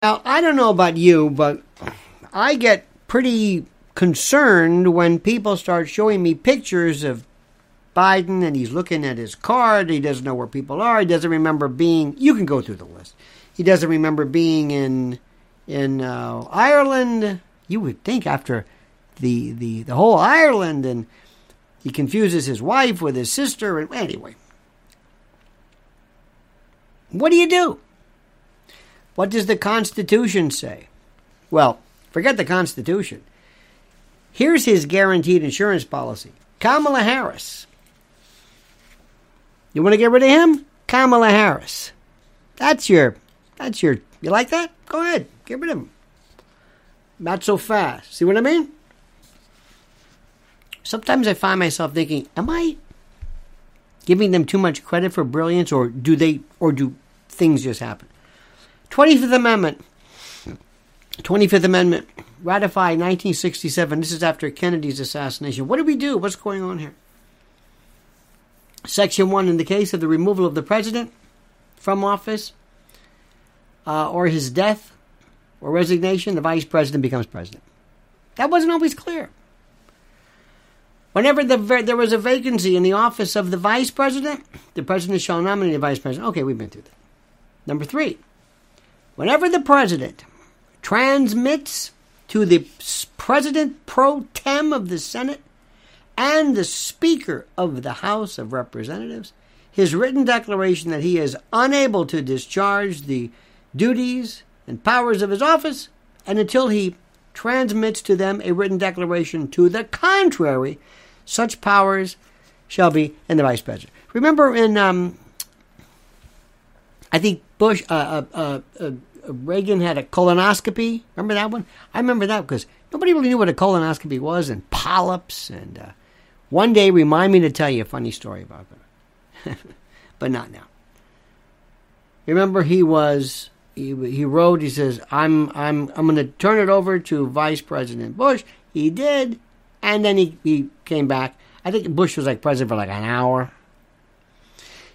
Now, I don't know about you, but I get pretty concerned when people start showing me pictures of Biden and he's looking at his card. He doesn't know where people are. He doesn't remember being. You can go through the list. He doesn't remember being in in uh, Ireland. You would think after the, the the whole Ireland and he confuses his wife with his sister. And anyway, what do you do? What does the Constitution say? Well, forget the Constitution. Here's his guaranteed insurance policy Kamala Harris. You want to get rid of him? Kamala Harris. That's your, that's your, you like that? Go ahead, get rid of him. Not so fast. See what I mean? Sometimes I find myself thinking, am I giving them too much credit for brilliance or do they, or do things just happen? 25th Amendment. 25th Amendment ratified 1967. This is after Kennedy's assassination. What do we do? What's going on here? Section 1 In the case of the removal of the president from office uh, or his death or resignation, the vice president becomes president. That wasn't always clear. Whenever the, there was a vacancy in the office of the vice president, the president shall nominate the vice president. Okay, we've been through that. Number three, Whenever the president transmits to the president pro tem of the Senate and the Speaker of the House of Representatives his written declaration that he is unable to discharge the duties and powers of his office, and until he transmits to them a written declaration to the contrary, such powers shall be in the vice president. Remember in, um, I think Bush, uh, uh, uh, uh Reagan had a colonoscopy. Remember that one? I remember that because nobody really knew what a colonoscopy was and polyps. And uh, one day, remind me to tell you a funny story about that, but not now. Remember, he was he, he wrote. He says, "I'm I'm I'm going to turn it over to Vice President Bush." He did, and then he he came back. I think Bush was like president for like an hour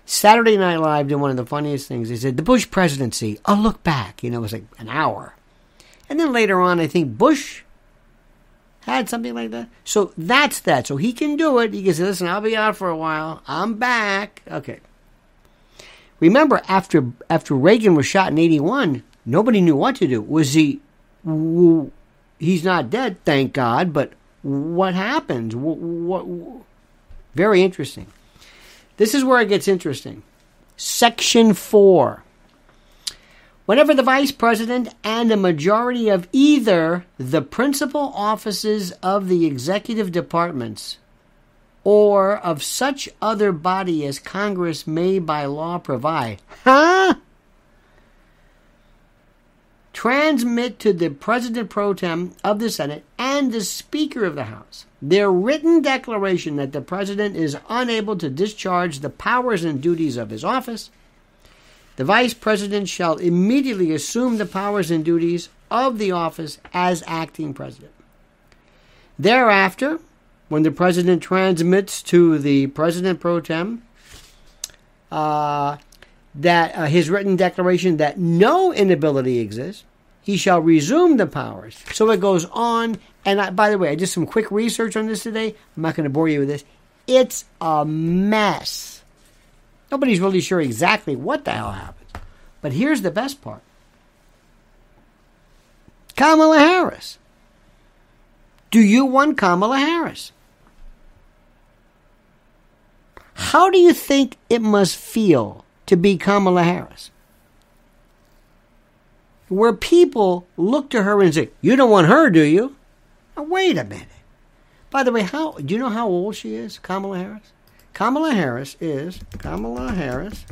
Saturday Night Live did one of the funniest things. They said, the Bush presidency, a look back. You know, it was like an hour. And then later on, I think Bush had something like that. So that's that. So he can do it. He can say, listen, I'll be out for a while. I'm back. Okay. Remember, after after Reagan was shot in 81, nobody knew what to do. Was he. He's not dead, thank God, but what happens? What, what, very interesting. This is where it gets interesting. Section 4. Whenever the vice president and a majority of either the principal offices of the executive departments or of such other body as Congress may by law provide. Huh? Transmit to the President pro tem of the Senate and the Speaker of the House their written declaration that the President is unable to discharge the powers and duties of his office, the Vice President shall immediately assume the powers and duties of the office as acting President. Thereafter, when the President transmits to the President pro tem uh, that uh, his written declaration that no inability exists, he shall resume the powers. So it goes on. And I, by the way, I did some quick research on this today. I'm not going to bore you with this. It's a mess. Nobody's really sure exactly what the hell happened. But here's the best part Kamala Harris. Do you want Kamala Harris? How do you think it must feel to be Kamala Harris? Where people look to her and say, You don't want her, do you? Now, wait a minute. By the way, how do you know how old she is, Kamala Harris? Kamala Harris is Kamala Harris.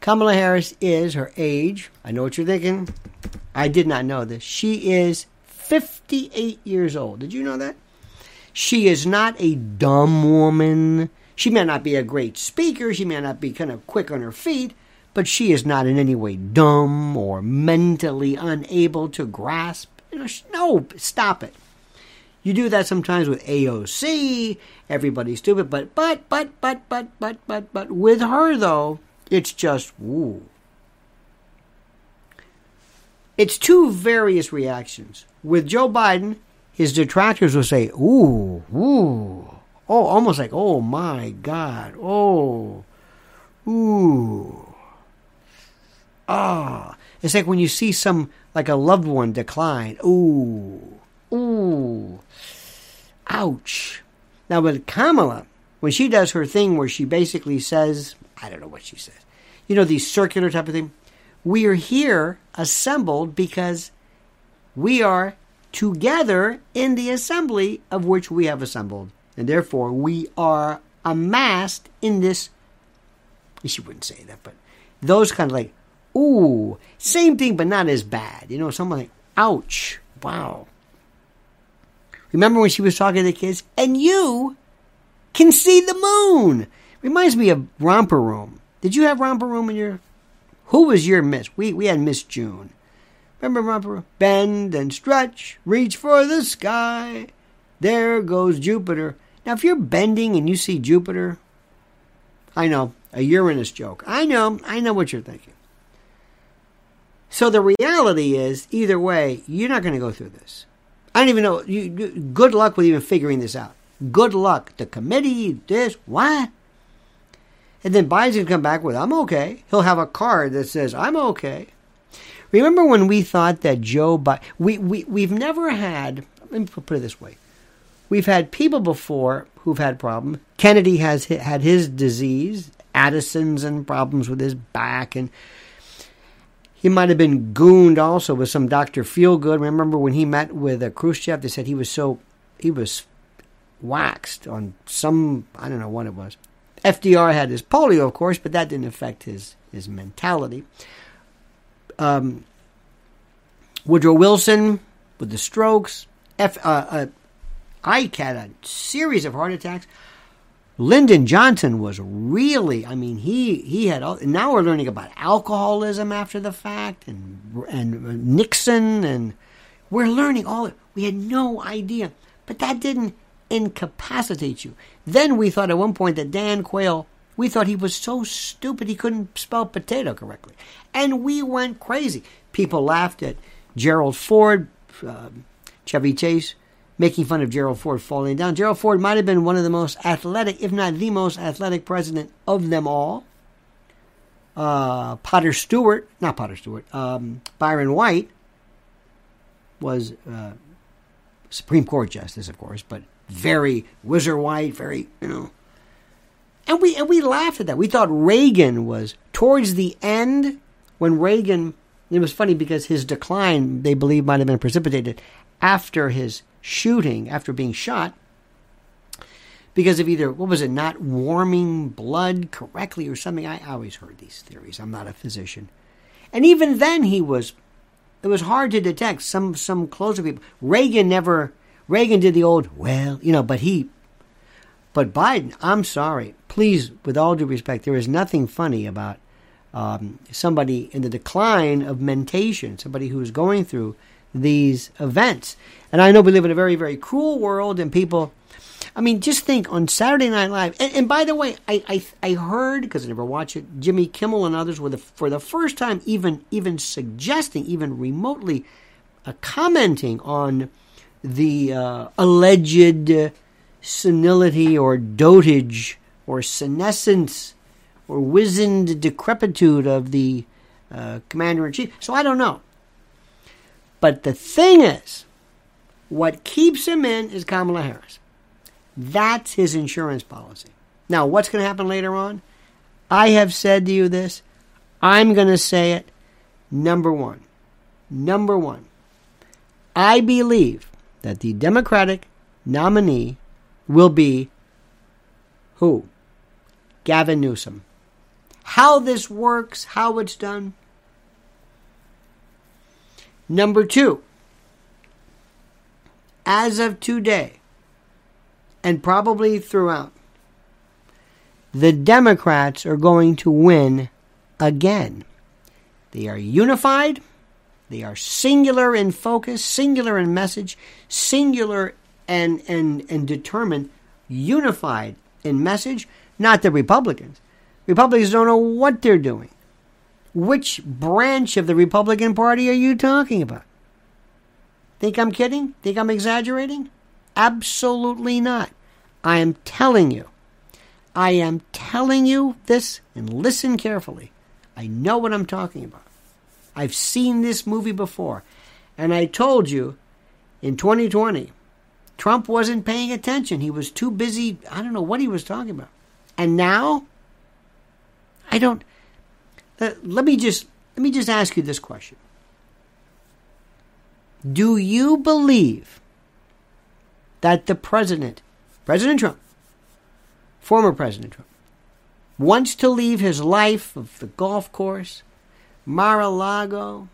Kamala Harris is her age. I know what you're thinking. I did not know this. She is 58 years old. Did you know that? She is not a dumb woman. She may not be a great speaker. She may not be kind of quick on her feet but she is not in any way dumb or mentally unable to grasp. No, stop it. You do that sometimes with AOC. Everybody's stupid, but but but but but but but but with her though, it's just woo. it's two various reactions. With Joe Biden, his detractors will say, ooh, ooh. Oh, almost like, oh my God. Oh, ooh. Ah. It's like when you see some, like a loved one decline. Ooh, ooh. Ouch. Now, with Kamala, when she does her thing where she basically says, I don't know what she says, you know, these circular type of thing, we are here assembled because we are together in the assembly of which we have assembled. And therefore, we are amassed in this. She wouldn't say that, but those kind of like, ooh, same thing, but not as bad. You know, something like, ouch, wow. Remember when she was talking to the kids? And you can see the moon. Reminds me of Romper Room. Did you have Romper Room in your. Who was your Miss? We, we had Miss June. Remember Romper Room? Bend and stretch, reach for the sky. There goes Jupiter. Now, if you're bending and you see Jupiter, I know, a Uranus joke. I know, I know what you're thinking. So the reality is, either way, you're not going to go through this. I don't even know. You, good luck with even figuring this out. Good luck. The committee, this, what? And then Biden's going to come back with, I'm okay. He'll have a card that says, I'm okay. Remember when we thought that Joe Biden, we, we, we've never had, let me put it this way. We've had people before who've had problems. Kennedy has had his disease, Addison's and problems with his back, and he might have been gooned also with some Dr. Feelgood. Remember when he met with uh, Khrushchev? They said he was so, he was waxed on some, I don't know what it was. FDR had his polio, of course, but that didn't affect his, his mentality. Um, Woodrow Wilson with the strokes. F, uh, uh, Ike had a series of heart attacks. Lyndon Johnson was really, I mean, he he had. Now we're learning about alcoholism after the fact, and and Nixon, and we're learning all. We had no idea, but that didn't incapacitate you. Then we thought at one point that Dan Quayle, we thought he was so stupid he couldn't spell potato correctly, and we went crazy. People laughed at Gerald Ford, uh, Chevy Chase making fun of Gerald Ford falling down. Gerald Ford might have been one of the most athletic, if not the most athletic president of them all. Uh, Potter Stewart, not Potter Stewart, um, Byron White was uh, Supreme Court justice, of course, but very Whizzer White, very you know. And we and we laughed at that. We thought Reagan was towards the end when Reagan. It was funny because his decline, they believe, might have been precipitated after his shooting after being shot because of either what was it not warming blood correctly or something. I always heard these theories. I'm not a physician. And even then he was it was hard to detect. Some some closer people reagan never reagan did the old well you know but he but biden i'm sorry. Please with all due respect there is nothing funny about um, somebody in the decline of mentation somebody who is going through these events. And I know we live in a very, very cruel world, and people. I mean, just think on Saturday Night Live. And, and by the way, I I, I heard because I never watch it. Jimmy Kimmel and others were the, for the first time even even suggesting, even remotely uh, commenting on the uh, alleged senility or dotage or senescence or wizened decrepitude of the uh, commander in chief. So I don't know. But the thing is, what keeps him in is Kamala Harris. That's his insurance policy. Now, what's going to happen later on? I have said to you this. I'm going to say it. Number one. Number one. I believe that the Democratic nominee will be who? Gavin Newsom. How this works, how it's done, Number two, as of today, and probably throughout, the Democrats are going to win again. They are unified, they are singular in focus, singular in message, singular and, and, and determined, unified in message, not the Republicans. Republicans don't know what they're doing. Which branch of the Republican Party are you talking about? Think I'm kidding? Think I'm exaggerating? Absolutely not. I am telling you. I am telling you this, and listen carefully. I know what I'm talking about. I've seen this movie before. And I told you in 2020, Trump wasn't paying attention. He was too busy. I don't know what he was talking about. And now, I don't. Uh, let me just let me just ask you this question. Do you believe that the president, President Trump, former President Trump, wants to leave his life of the golf course, Mar-a-Lago,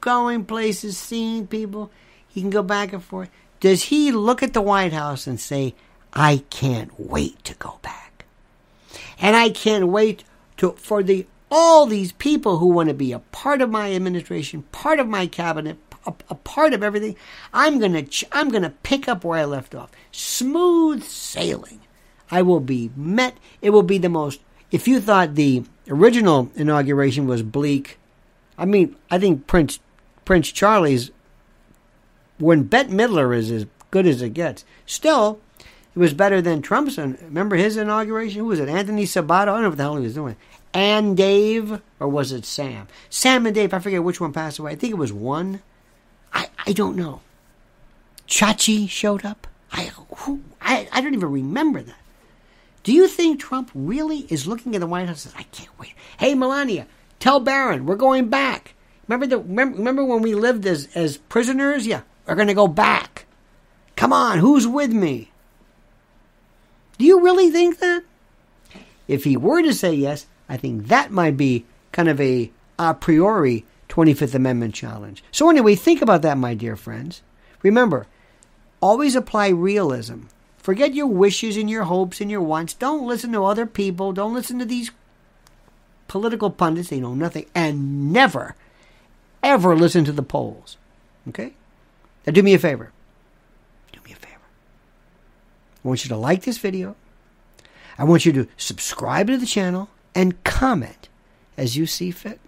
going places, seeing people. He can go back and forth. Does he look at the White House and say, I can't wait to go back? And I can't wait to, for the all these people who want to be a part of my administration, part of my cabinet, a, a part of everything. I'm gonna ch- I'm gonna pick up where I left off. Smooth sailing. I will be met. It will be the most. If you thought the original inauguration was bleak, I mean, I think Prince Prince Charlie's when Bette Midler is as good as it gets. Still, it was better than Trump's. Remember his inauguration? Who was it? Anthony Sabato? I don't know what the hell he was doing. And Dave, or was it Sam? Sam and Dave. I forget which one passed away. I think it was one. I I don't know. Chachi showed up. I who I I don't even remember that. Do you think Trump really is looking at the White House and says, I can't wait. Hey, Melania, tell Barron we're going back. Remember the remember, remember when we lived as as prisoners? Yeah, we're going to go back. Come on, who's with me? Do you really think that? If he were to say yes, I think that might be kind of a a priori 25th Amendment challenge. So, anyway, think about that, my dear friends. Remember, always apply realism. Forget your wishes and your hopes and your wants. Don't listen to other people. Don't listen to these political pundits. They know nothing. And never, ever listen to the polls. Okay? Now, do me a favor. Do me a favor. I want you to like this video. I want you to subscribe to the channel and comment as you see fit.